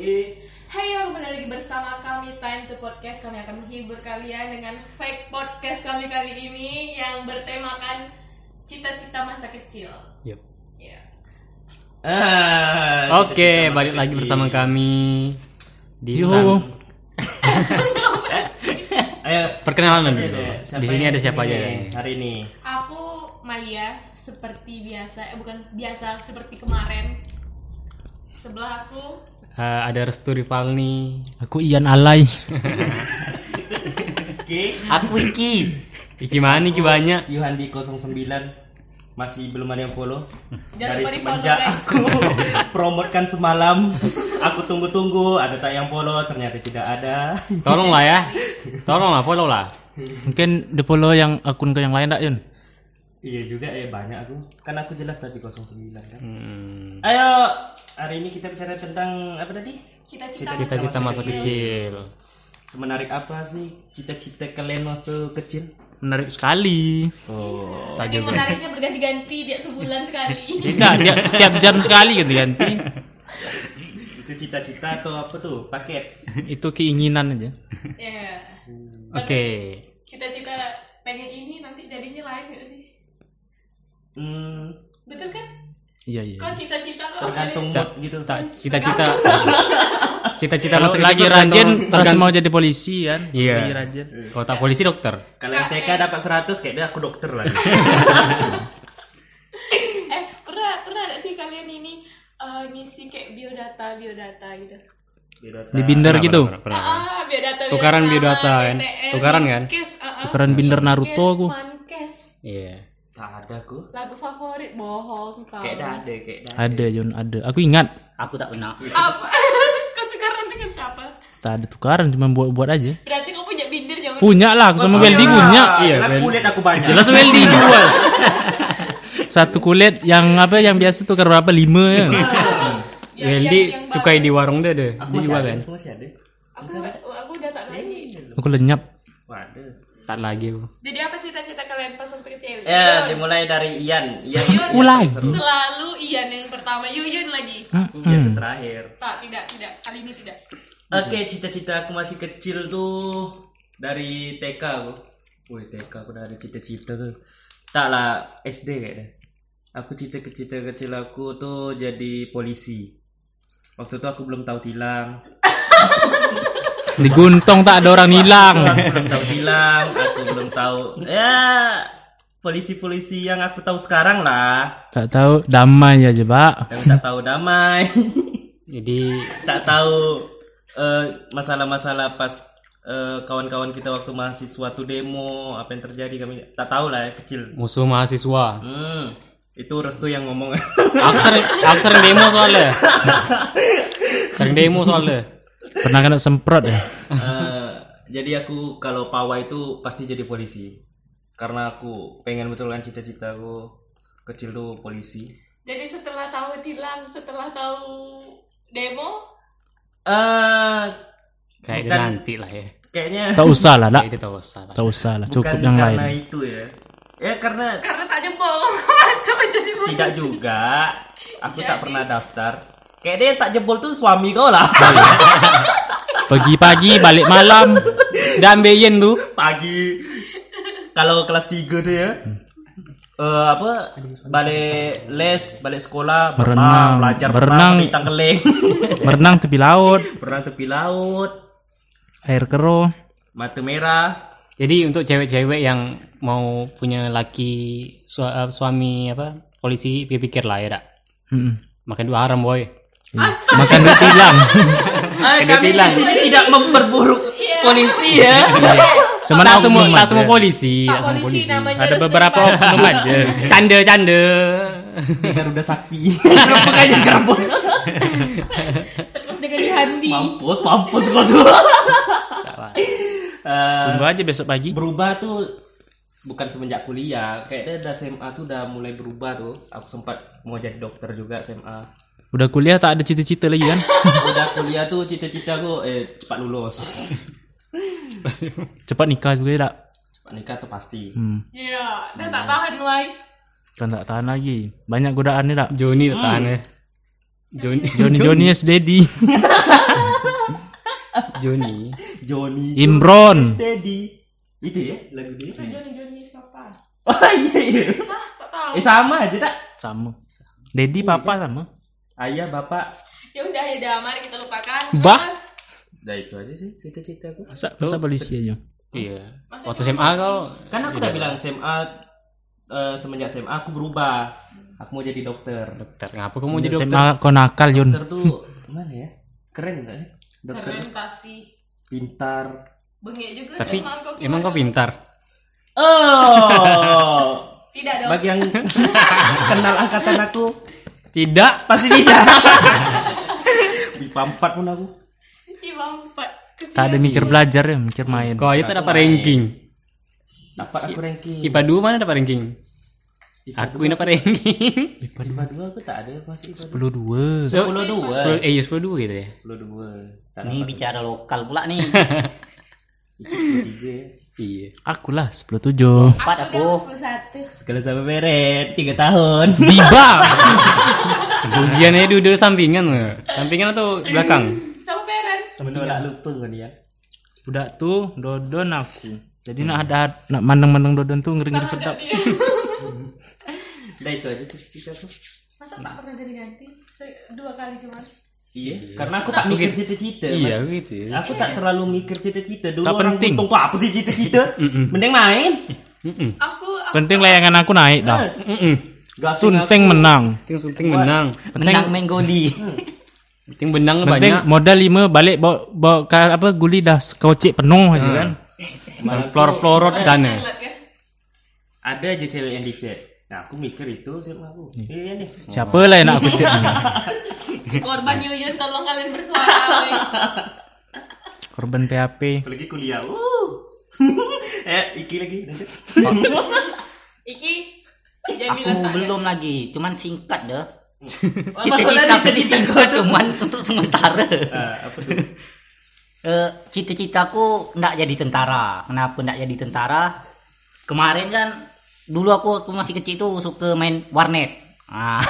Hai yo, kembali lagi bersama kami Time to Podcast Kami akan menghibur kalian dengan fake podcast kami kali ini Yang bertemakan cita-cita masa kecil Yuk. Ya. Ah, Oke, masa balik lagi kecil. bersama kami di Yo. Ayo, Perkenalan dulu. ini? Di sini ada siapa aja ya? Hari ini. Aku Malia, seperti biasa Eh bukan biasa, seperti kemarin Sebelah aku Eh, ada Restu Ripalni, Aku Ian Alay. Oke, aku Iki. Iki Mani, Iki banyak. Yohandi 09 masih belum ada yang follow. Jangan Dari semenjak aku promotkan semalam, aku tunggu-tunggu ada tak yang follow, ternyata tidak ada. Tolonglah ya. Tolonglah, follow lah. Mungkin di follow yang akun ke yang lain tak Yun? Iya juga eh banyak aku. Kan aku jelas tadi 09 kan. Hmm. Ayo, hari ini kita bicara tentang apa tadi? Cita-cita Cita-cita masa kecil. Semenarik apa sih cita-cita kalian waktu kecil? Menarik sekali. Oh. Menariknya berganti-ganti tiap sebulan sekali Tidak, tiap, tiap jam sekali ganti-ganti. Itu cita-cita atau apa tuh? Paket. Itu keinginan aja. Ya. Oke. Cita-cita pengen ini nanti jadinya lain gak sih? Hmm, Betul kan? Iya iya. Kok cita-cita kok tergantung mood gitu. Tak cita-cita. Cita-cita Kalau kecil lagi rajin terus mau jadi polisi kan? Iya. Lagi rajin. Kalau tak polisi dokter. Kalau yang TK dapat 100 kayaknya aku dokter lagi. Eh, pernah pernah gak sih kalian ini eh, ngisi kayak biodata biodata gitu? Di binder Pernah, gitu. pernah, pernah. Ah, biodata. Tukaran biodata, kan? Tukaran, kan? Ah, ah. Tukaran binder Naruto aku. Iya. Tak ada aku. Lagu favorit bohong kau. Kayak dah ada, kayak dah. Ada Yun, ada. Aku ingat. Aku tak pernah. Apa? kau tukaran dengan siapa? Tak ada tukaran cuma buat-buat aja. Berarti kau punya binder zaman Punya lah, aku sama Weldy punya. Iya, jelas well- kulit aku banyak. Jelas Weldy jual. Satu kulit yang apa yang biasa tukar berapa? Lima ya. yang- Weldy yang- yang cukai di warung dia deh. Aku jual ada, kan. aku masih ada. Aku aku udah tak lagi. Aku lenyap. Waduh. Tak lagi aku. Jadi apa cita-cita kalian pas waktu kecil? Ya, dimulai dari Ian. Ian. Lagi. Selalu Ian yang pertama, Yuyun lagi. Aku biasa terakhir. Tak, tidak, tidak. Kali ini tidak. Oke, cita-cita aku masih kecil tuh dari TK aku. Wih, TK aku udah ada cita-cita tuh. Tak lah, SD kayaknya. Aku cita-cita kecil aku tuh jadi polisi. Waktu itu aku belum tahu tilang. Diguntung tak ada orang hilang. Aku belum tahu tilang, aku belum tahu. Ya, polisi-polisi yang aku tahu sekarang lah. Tak tahu damai aja, Pak. Yang tak tahu damai. Jadi tak tahu eh, masalah-masalah pas eh, kawan-kawan kita waktu mahasiswa tuh demo apa yang terjadi kami tak tahu lah ya kecil musuh mahasiswa. hmm, itu restu yang ngomong Aku sering aku sering demo soalnya. Sering demo soalnya. Pernah kena semprot ya? Eh, jadi aku kalau pawai itu pasti jadi polisi karena aku pengen betul kan cita-cita aku kecil tuh polisi Jadi setelah tahu tilang, setelah tahu demo, eh Kayak dia Bukan. nanti lah ya. kayaknya Tak usah lah, tak. Kayak dia tahu salah. Tak usah lah, bukan cukup yang karena lain. itu ya ya karena karena tak jempol masuk jadi polisi. Tidak juga. Aku tak pernah daftar. Kayak dia yang tak jebol tuh suami kau lah. Pagi-pagi balik malam. Dan Beyen tuh. Pagi. Kalau kelas 3 tuh ya. eh apa balik les balik sekolah berenang, Berenang. belajar Berenang. berenang di tangkeleng Berenang tepi laut, berenang tepi laut air keruh. mata merah Jadi untuk cewek-cewek yang mau punya laki su- eh, suami apa polisi pikir lah ya dak. Mm-mm. Makan dua haram boy. Makan duit tilang. eh, Dia kami di sini tidak memperburuk polisi ya. Cuman tak semua oknum tak semua polisi. Tak semua polisi namanya Ada beberapa oknum aja. Canda canda. di Garuda Sakti. Kenapa kayak kerbau Sekelas dengan Handi. mampus mampus kau tuh. Eh, Tunggu aja besok pagi. berubah tuh bukan semenjak kuliah. Kayaknya udah SMA tuh udah mulai berubah tuh. Aku sempat mau jadi dokter juga SMA Udah kuliah tak ada cita-cita lagi kan? udah kuliah tuh cita-cita aku eh cepat lulus Cepat nikah juga tak? cepat nikah tuh pasti Hmm. Iya, dah tak tahan lagi. Kan tak tahan lagi. Banyak godaan ni tak? Joni tak tahan ya. Joni Johnny Johnny S Daddy Joni Johnny Imron Steady itu ya lagu dia Itu Johnny Johnny siapa? oh iya iya Hah, tak tahu. eh sama aja tak sama Daddy papa sama ayah bapak Ya udah ya udah, mari kita lupakan. Bah. Nah itu aja sih cita-cita aku. masa masa polisi aja iya Masa waktu SMA kau Kan aku udah bilang SMA eh, semenjak SMA aku berubah. Aku mau jadi dokter. dokter ngapa kamu mau jadi dokter SMA kau nakal Yun Dokter tuh gimana ya? Keren gak ya? Dokter fermentasi. pintar. Bengek juga tapi emang kau pintar Oh. Tidak dong. Bagi yang kenal angkatan aku tidak pasti tidak. Bipa 4 pun aku. Ih, Bapak. Kesian. tak ada mikir belajar ya mikir main aja tak dapat ranking Dapat aku ranking. IPA 2 mana dapat ranking aku ini dapat ranking IPA 2 aku tak ada masih IPA sepuluh dua 10 2. 10 eh iya 10 2 gitu ya 10 2. Tak Ini bicara lokal pula nih. Iki 10 3 ya. iya aku lah sepuluh tujuh Empat Aku aku. udah 11. Kalau sampai beret 3 tahun. Diba ujiannya duduk sampingan nggak? sampingan atau belakang Sama Peren. Menolak lupa kan dia. udah tuh Dodon aku jadi nak ada nak mandang-mandang Dodon tuh ngeri-ngeri sedap. Udah itu aja cita-cita aku. Masa tak pernah ganti-ganti? Se- Dua kali cuma. Iya, karena aku tak mikir cita-cita. iya Man. gitu ya Aku tak terlalu mikir cita-cita. Dulu Tak orang penting. untung tuh apa sih cita-cita? Mending main. Aku, aku penting layangan aku naik dah. Gasing Sunteng menang penting penting menang penting Menang main goli. penting benang penting banyak modal lima balik bawa, bawa ke apa guli dah kocek penuh aja kan Sampai pelorot-pelorot di sana Lihat kan? Ada aja cewek yang di chat. Nah, aku mikir itu siapa aku. Iya nih. siapa lah yang nak aku cek ni? Korban Yuyun tolong kalian bersuara. korban PHP Apalagi kuliah. Uh. eh, iki lagi. Iki Aku belum lagi, cuman singkat dah. Cita-cita maksudnya aku cita-cita disingkat cuman untuk sementara. Ah, apa tuh? Eh, cita-citaku ndak jadi tentara. Kenapa ndak jadi tentara? Kemarin kan dulu aku waktu masih kecil tuh suka main warnet. Ah.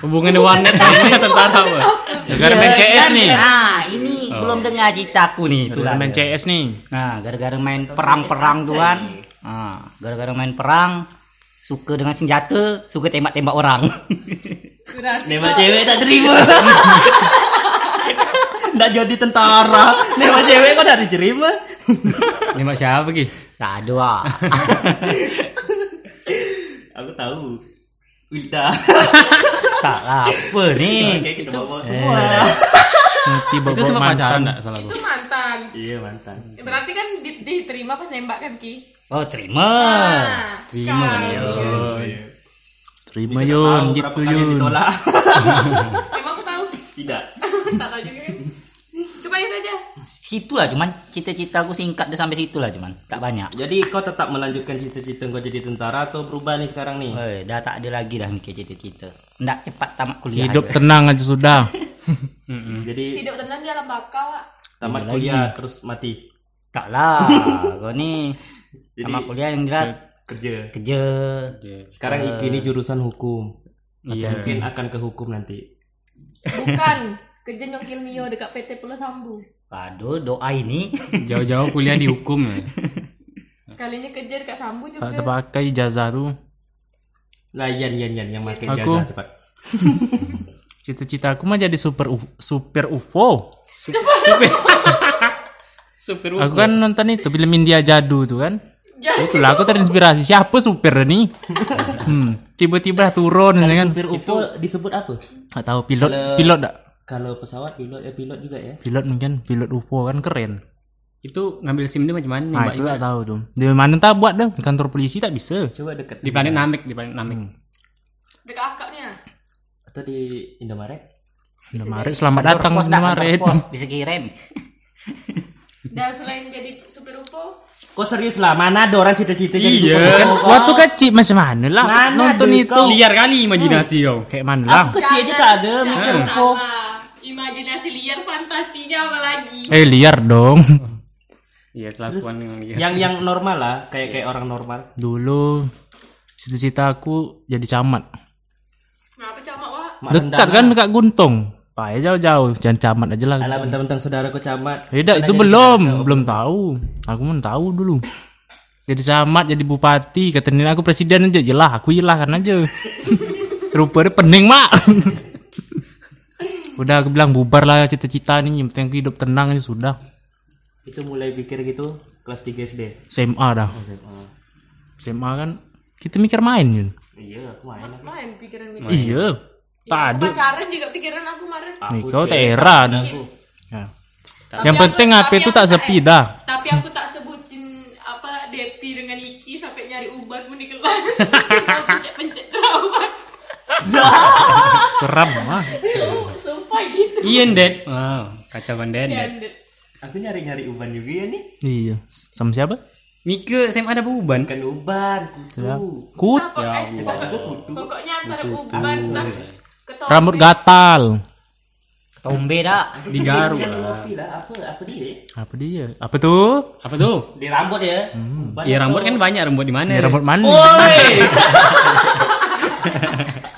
hubungannya warnet sama tentara apa negara Iya, main CS kan? nih Nah, ini belum dengar citaku nih, itulah. negara main CS nih Nah, gara-gara main perang-perang tuh kan. Nah, gara-gara main perang suka dengan senjata, suka tembak-tembak orang. Berarti Nembak kau- cewek tak terima. Nggak jadi tentara. Nembak cewek kok tak diterima. nembak siapa Ki? Tak ada ah. Aku tahu. Wilda. tak lah, apa nih? Oke, kita bawa semua. nanti bawa itu semua pacaran mantan enggak salah gua Itu mantan. Iya, mantan. Ya, berarti kan di- diterima pas nembak kan Ki? Oh, terima. Nah, terima kan ya terima Kita Yun tahu gitu berapa kali Yun ditolak. Emang aku tahu. Tidak. tak tahu juga kan. Coba itu aja. Situlah cuman cita-citaku singkat deh sampai situlah cuman, tak banyak. Jadi kau tetap melanjutkan cita-cita kau jadi tentara atau berubah nih sekarang nih? Eh, dah tak ada lagi dah mikir cita-cita. Ndak cepat tamat kuliah hidup aja. tenang aja sudah Jadi Hidup tenang di alam bakal, Wak. tamat Iya kuliah lagi. terus mati. Tak lah, kau nih Jadi tamat kuliah yang jelas kerja. kerja. Sekarang Iki ini jurusan hukum. iya Mungkin akan ke hukum nanti. Bukan. Kerja nyokil Mio dekat PT Pulau Sambu. Aduh, doa ini. Jauh-jauh kuliah di hukum ya. Kalinya kerja dekat Sambu juga. tak terpakai ijazah tuh Nah, Yan, Yan, Yan yang makin Aku- jasa cepat. cita-cita aku mah jadi super U- super UFO super aku kan nonton itu film India Jadu tuh kan. Jadi, itulah aku terinspirasi. Siapa super nih hmm, tiba-tiba turun ya kan? Supir UFO disebut apa? nggak tahu pilot Kalau- pilot dak Kalau pesawat pilot ya pilot juga ya. pilot mungkin pilot UFO kan keren itu ngambil sim dia macam mana nah itu tak tahu tuh di mana tak buat dong di kantor polisi tak bisa Coba dekat di planet Namek di planet Namek dekat akaknya. atau di Indomaret. Indomaret selamat datang Pos kantor Indomaret pos, bisa kirim. Dan selain jadi supir UFO, Kok serius lah? Mana ada orang cita-cita jadi Iya. supir kan UFO? waktu kecil macam mana lah Mana nonton itu kau? liar kali imajinasi kau kayak mana lah Aku kecil aja tak ada mikir UFO. Imajinasi liar fantasinya apa lagi? eh liar dong iya kelakuan yang liar Yang yang normal lah, kayak kayak orang normal. dulu cita-cita aku jadi camat Kenapa camak, Wak? Mak Dekat kan dekat Guntung. Payah jauh-jauh, jangan camat aja lah. Alah bentang-bentang saudara ku camat. Tidak, Pernah itu belum, belum tahu. Aku pun tahu dulu. Jadi camat, jadi bupati, kata Nina aku presiden aja. Jelah, aku jelah kan aja. Rupanya pening, Mak. Udah aku bilang bubar lah cita-cita nih, yang penting hidup tenang aja sudah. Itu mulai pikir gitu kelas 3 SD. SMA dah. SMA. SMA kan kita mikir main Yun. Iya, aku main aku. Main pikiran gitu. Iya. Tak ada. Pacaran juga pikiran aku kemarin. Nih Aku kau heran. aku. Ya. Tapi Yang aku- penting HP itu tak sepi dah. Tapi aku tak sebutin apa Depi dengan Iki sampai nyari uban pun di kelas. Pencet-pencet terawat. Seram mah. Ian Dad. Wow, kacau kan Dad. Aku nyari-nyari uban juga ya nih. Iya. Sama siapa? Mika SMA ada beban. Bukan uban, kutu. Kut. Eh, pokok- Pokoknya antara uban lah. ketombe. Rambut gatal. Tombe dah. Di Garu Dia lah. apa apa dia? Apa dia? Apa tuh? Apa tuh? Di rambut ya. Uban Iya rambut kan banyak rambut di mana? Ini rambut mana? Woi.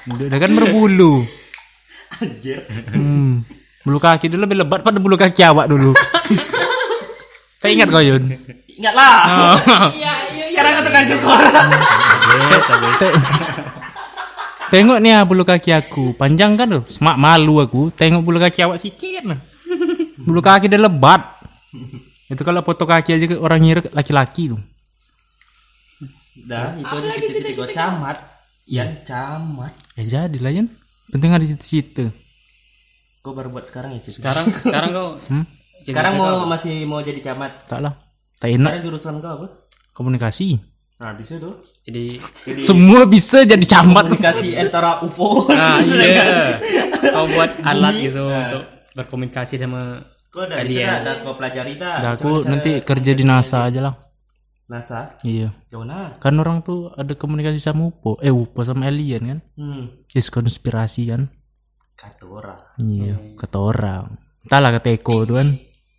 Dia kan berbulu. Anjir. Hmm. Bulu kaki dulu lebih lebat pada bulu kaki awak dulu. Tak ingat kau Yun? Ingatlah. Iya, iya, iya. Karena aku tukang cukur. Tengok nih ah, bulu kaki aku Panjang kan tuh Semak malu aku Tengok bulu kaki awak sikit nah. Bulu kaki dia lebat Itu kalau foto kaki aja orang ngira laki-laki tuh Dah, itu aja cita-cita camat. Yan camat. Ya jadi lah Yan Penting ada cita-cita Kau baru buat sekarang ya cita. Sekarang sekarang kau hmm? Sekarang mau masih mau jadi camat. Tak lah Tak enak Sekarang jurusan kau apa? Komunikasi Nah, bisa tuh. jadi Jadi Semua bisa jadi camat komunikasi antara UFO. ah iya. Kau buat alat gitu untuk berkomunikasi sama Kau udah bisa dah, dah kau pelajari dah. Dah aku nanti kerja di NASA aja lah NASA. Iya Jauh nah. Kan orang tuh ada komunikasi sama UFO Eh UFO sama alien kan Hmm. Yes konspirasi kan Kata orang. Iya kata orang Entahlah kata Eko tuh kan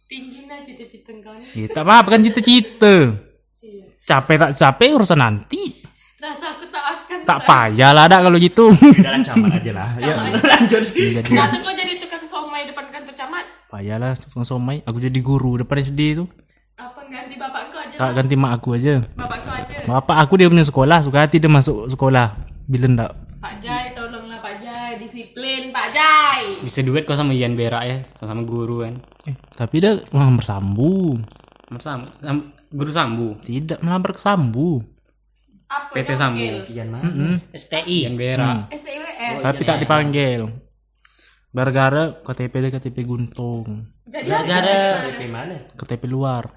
Tinggi nah cita-cita kau nih. Ya, tak apa-apa kan cita-cita. Iya. Capek tak capek urusan nanti. Rasa aku tak akan. Tak payah lah dak kalau gitu. Jalan camat aja lah. Ya, lanjut. jadi Atau kau jadi tukang somai depan kantor camat. payah lah tukang somai. Aku jadi guru depan SD itu. Apa ganti bapak? Tak ganti mak aku aja. Bapak kau aja. Bapak aku dia punya sekolah, suka hati dia masuk sekolah. Bila ndak. Pak Jai, tolonglah Pak Jai, disiplin Pak Jai. bisa duet kau sama Ian Berak ya, sama guru kan. Eh, tapi dia melamar sambu. Sama, sam- guru sambu. Tidak melamar ke sambu. Apa PT Sambu. wakil? Iyan mah. Hmm. STI. Ian Berak. STIWS. Tapi tak dipanggil. Gara-gara KTP dia KTP Guntung. Jadi harus Gara-gara-? DP mana? KTP luar.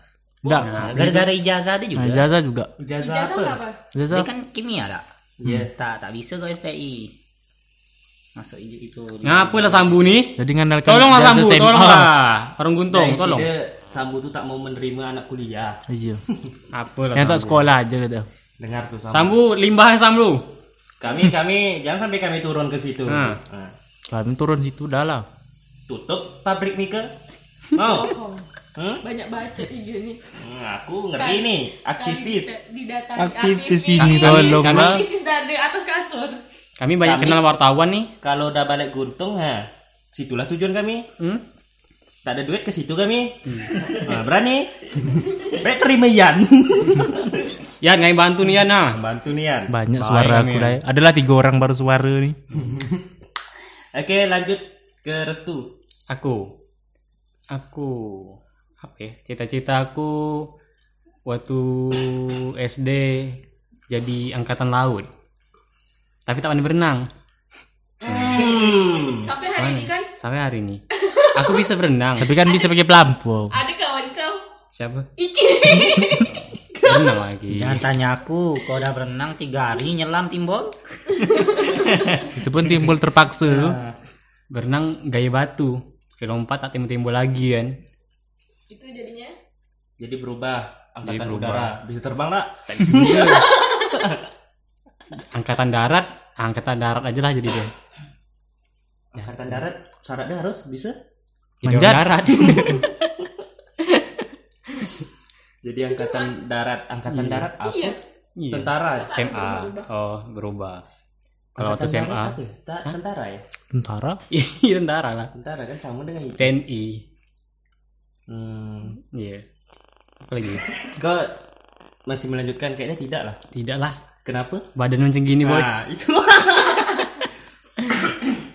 Enggak. Nah, gara-gara ijazah dia juga. Nah, ijazah juga. Ijazah Ijazah apa? apa? Ijazah Dia kan kimia tak? Iya. Tak, tak bisa kau STI. Masuk i- itu. Ngapa lah sambu nih? Jadi ngandalkan Tolonglah sambu, tolonglah. Orang guntung, Nah, tolong. Dia Sambu tuh tak mau menerima anak kuliah. Iya. Apa lah Yang tak sambu? sekolah aja gitu. Dengar tuh Sambu. Sambu limbah sambu. Kami kami jangan sampai kami turun ke situ. Hmm. Nah, Kami turun situ dah lah. tutup pabrik Mika. Mau? Bohong. Hmm? Banyak baca video nih. Hmm, aku ngerti nih, aktivis. Didatangi Aktivis aktivis. ini tolong. Aktivis dari atas kasur. Kami banyak Kami- kenal wartawan nih. Kalau udah balik Guntung, ha, situlah tujuan kami. Hmm? Tak ada duit ke situ kami. Nah, berani? Baik terima Yan. Ya, ngai bantu nih ya nah. Bantu nih Yan. Banyak Baik, suara aku ya. dah. Adalah tiga orang baru suara nih. Oke, lanjut ke Restu. Aku, aku apa ya? Cita-cita aku waktu SD jadi angkatan laut. Tapi tak pandai berenang Sampai hari ini kan sampai hari ini. Aku bisa berenang. Tapi kan bisa pakai pelampung. ada kawan kau Siapa? Iki. Berenang lagi. Jangan tanya aku, kau udah berenang tiga hari nyelam timbul? Itu pun timbul terpaksa tuh. Berenang gaya batu. Sekali lompat tak timbul-timbul lagi kan. Itu jadinya Jadi berubah angkatan Jadi berubah. udara. Bisa terbang nak? Angkatan darat, angkatan darat aja lah jadi dia. Angkatan darat syaratnya harus bisa. Jadi Manjat. orang darat. Jadi angkatan darat, angkatan darat apa? iya. Iya. Tentara. SMA. Oh, berubah. Kalau waktu SMA. ya? Ta- Tentara ya? Tentara. Iya tentara lah. Tentara kan sama dengan itu. TNI. Hmm. Iya. Apa lagi? Kau masih melanjutkan kayaknya tidak lah. Tidak lah. Kenapa? Badan macam gini boy. Nah, itu.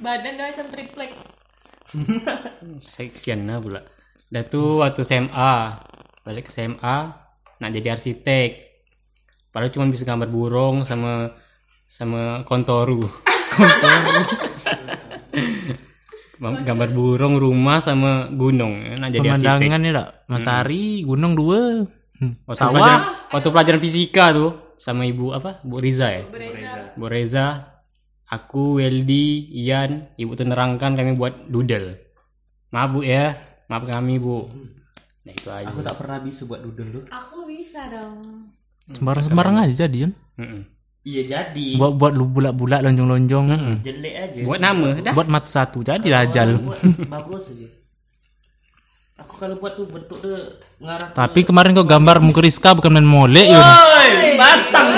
Badan dia macam triplek. Seksian lah pula. Dah tu waktu SMA. Balik ke SMA. Nak jadi arsitek. Padahal cuma bisa gambar burung sama sama kontoru. kontoru. Gambar burung, rumah sama gunung. Nak jadi. Pemandangan ya tak? Matahari, gunung dua. Hmm. Waktu pelajaran, waktu pelajaran fisika tuh sama ibu apa? Bu Riza ya. Bereza. Bu Reza, aku, Weldy, Ian, ibu tuh nerangkan kami buat doodle. Maaf bu ya, maaf kami bu. Nah itu aja. Aku tak pernah bisa buat dudul tuh. Aku bisa dong. Sembarang-sembarang aja jadi kan. Mm-mm. Iya jadi. Buat buat lu bulat-bulat lonjong-lonjong. Mm-mm. Jelek aja. Buat nama dah. Buat mata satu jadi dajal. Buat bagus aja. Aku kalau buat tuh bentuk dia ngarah ke- Tapi kemarin kau gambar muka Rizka bukan main molek yun. Oi, batang.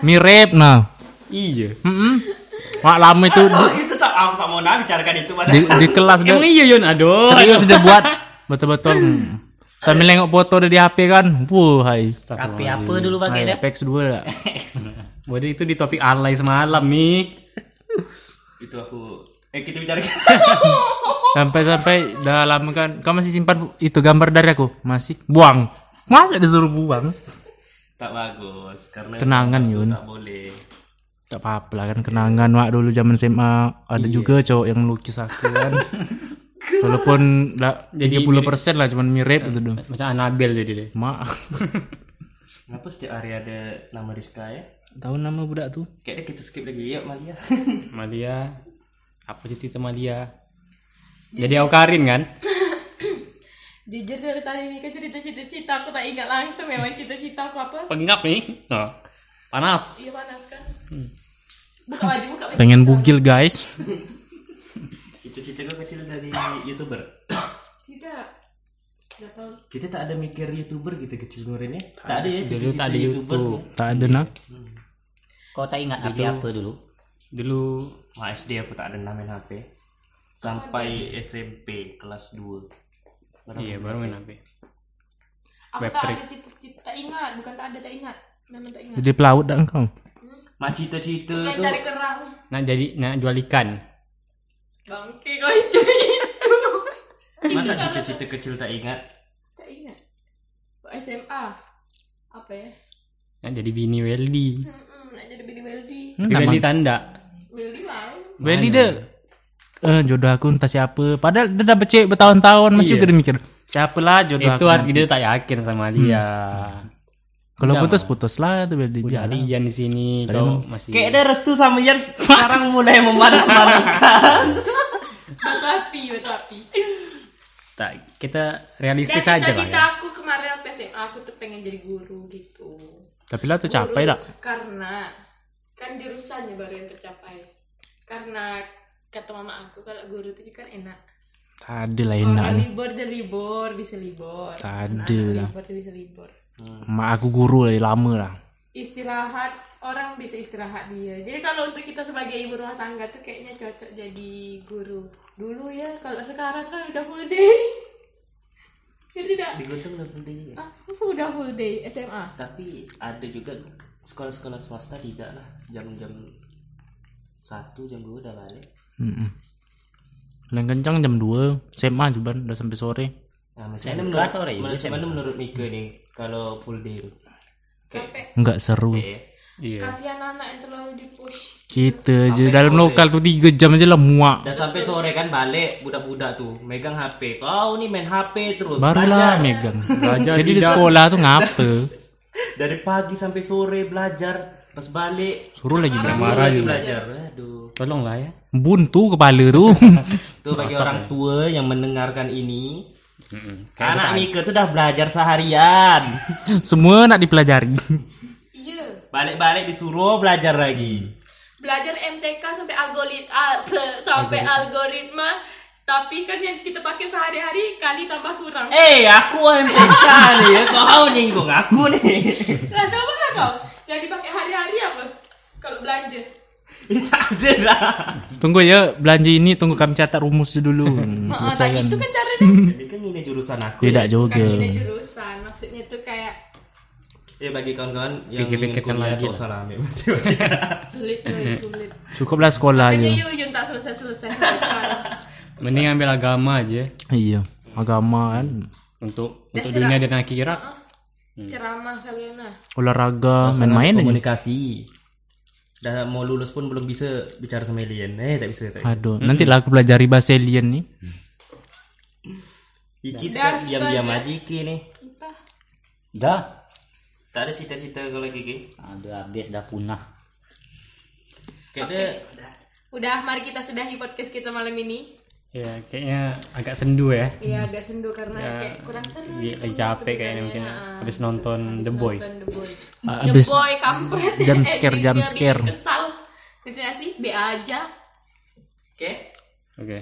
Mirip nah. Iya. Mm Mak lama itu di, Oh, itu tak aku tak mau nak bicarakan itu pada. di, di kelas dia Emang iya Yon, aduh. serius dia buat betul-betul. Sambil nengok foto dia di HP kan. Wuh, hai. Tapi apa dulu pakai dia? Apex 2 tak? Waduh itu di topik alay semalam nih. itu aku eh kita bicarakan. Sampai-sampai dah lama kan. Kau masih simpan itu gambar dari aku? Masih. Buang. Masa disuruh buang? tak bagus karena Kenangan, Yun. Tak boleh. Tak apa-apa lah kan kenangan mak dulu zaman SMA ada juga cowok yang melukis aku kan. Walaupun dah Jadi 30% lah cuman mirip itu dong. Macam Anabel jadi deh. Mak. Kenapa setiap hari ada nama Rizka ya? Tahu nama budak tuh? Kayaknya kita skip lagi ya Malia. Malia. Apa cerita Malia? Jadi Aukarin kan? Jujur dari tadi Mika cerita cita-cita aku tak ingat langsung memang cita-cita aku apa. Pengap nih. Nah, panas. Iya panas kan. Buka baju, buka baju. Pengen bugil guys. Cita-cita gue kecil dari youtuber. Tidak. Tidak tahu. Kita tak ada mikir youtuber gitu kecil umurnya. Tak ada ya Dulu cita-cita tak ada youtuber. YouTube. Tak ada nak. Kau tak ingat HP apa dulu? Dulu Wah SD aku tak ada main HP. Sampai SMP kelas 2. iya baru main HP. Aku Web tak trick. ada cita-cita, tak ingat, bukan tak ada tak ingat. Memang tak ingat. Jadi pelaut dah engkau. Mak cita-cita tuh cari kerang. Nak jadi nak jual ikan. Bangke kau itu itu. Masa cita-cita kecil tak ingat? Tak ingat. SMA. Apa ya? Nak jadi bini Weldy. Hmm, nak jadi bini Weldy. Weldy tanda. Weldy mau. Beli dia eh, jodoh aku entah siapa. Padahal dia dah becek bertahun-tahun masih Iya. juga dia mikir. Siapa lah jodoh Itu aku. arti dia tak yakin sama dia. Kalau putus putus lah tuh Beli. Udah Biar. Lian di sini kau masih Kayak ada restu sama Ian sekarang mulai memanas-manaskan. Batu api, batu api. tak kita realistis Dan aja lah cita-cita ya. aku kemarin waktu SMA aku tuh pengen jadi guru gitu. Tapi lah tuh capek dah. Karena kan jurusannya baru yang tercapai. Karena kata mama aku kalau guru itu kan enak. Ada lah enak Orang nih. libur libur, bisa libur. Ada Anak-anak lah. Libur bisa libur. Mak aku guru lah lama lah. Istirahat orang bisa istirahat dia. Jadi kalau untuk kita sebagai ibu rumah tangga tuh kayaknya cocok jadi guru. Dulu ya, kalau sekarang kan udah full day. Ya tidak. Di Guntung udah full day juga. Aku udah full day SMA. Tapi ada juga sekolah-sekolah swasta tidak lah jam-jam satu jam dua udah balik. Mm-mm. Paling kencang jam 2 SMA juga udah sampai sore. Nah, misalnya menurut, sore jam mana menurut Mika nih kalau full day itu? Kayak. Enggak seru. Iya. Kasihan anak yang terlalu dipush. Kita aja Sampai dalam sore. lokal tuh 3 jam aja lah muak. dan sampai sore kan balik budak-budak tuh megang HP. Kau nih main HP terus. Barulah belajar. megang. Belajar Jadi di sekolah tuh ngapa? Dari pagi sampai sore belajar. Pas balik Suruh lagi suruh marah lagi juga. belajar. Aduh. Tolonglah ya. buntu kepala tuh. Tuh bagi orang tua yang mendengarkan ini, Mm-mm. anak Mika tuh udah belajar seharian. Semua nak dipelajari. Iya. Balik-balik disuruh belajar lagi. Belajar MTK sampai algoritma sampai algoritma tapi kan yang kita pakai sehari-hari kali tambah kurang. Eh, aku MTK nih ya. Kau nyinggung aku nih. Lah coba lah kau. Yang dipakai hari-hari apa? Kalau belanja. Ih, tak ada lah. Tunggu ya belanja ini tunggu kami catat rumus dulu. Hmm, Heeh, selesai nah kan. itu kan caranya. Ini ini jurusan aku. Tidak ya. juga. Bukan ini jurusan, maksudnya tuh kayak Ya bagi kawan-kawan yang ingin Pikir-pikirkan kuliah lagi lah. salami matematika. sulit coy, sulit. Cukuplah sekolah aja. yuk Yun tak selesai-selesai. Mending ambil agama aja Iya, agama kan, untuk Dan untuk cerah- dunia dan akhirat. Heeh. Ceramah kalian lah. olahraga, main-main aja. komunikasi. Dah mau lulus pun belum bisa bicara sama alien. Eh, tak bisa tak. Aduh, nanti lah aku pelajari bahasa alien nih. Iki Dah, sekarang diam-diam aja. aja Iki nih. Dah. Tak ada cita-cita kalau Kiki. Ada habis dah punah. Kayaknya Udah, mari kita sudahi podcast kita malam ini. Ya, kayaknya agak sendu ya. Iya agak sendu karena Ya, kayak kurang seru. Iya, gitu capek kayaknya mungkin ya. Habis nonton Habis The Boy. nonton The Boy. Ah, The Boy kampret. jump Eh, scare, bikin scare. Kesal. Gitu ya sih, B aja. Oke. Oke.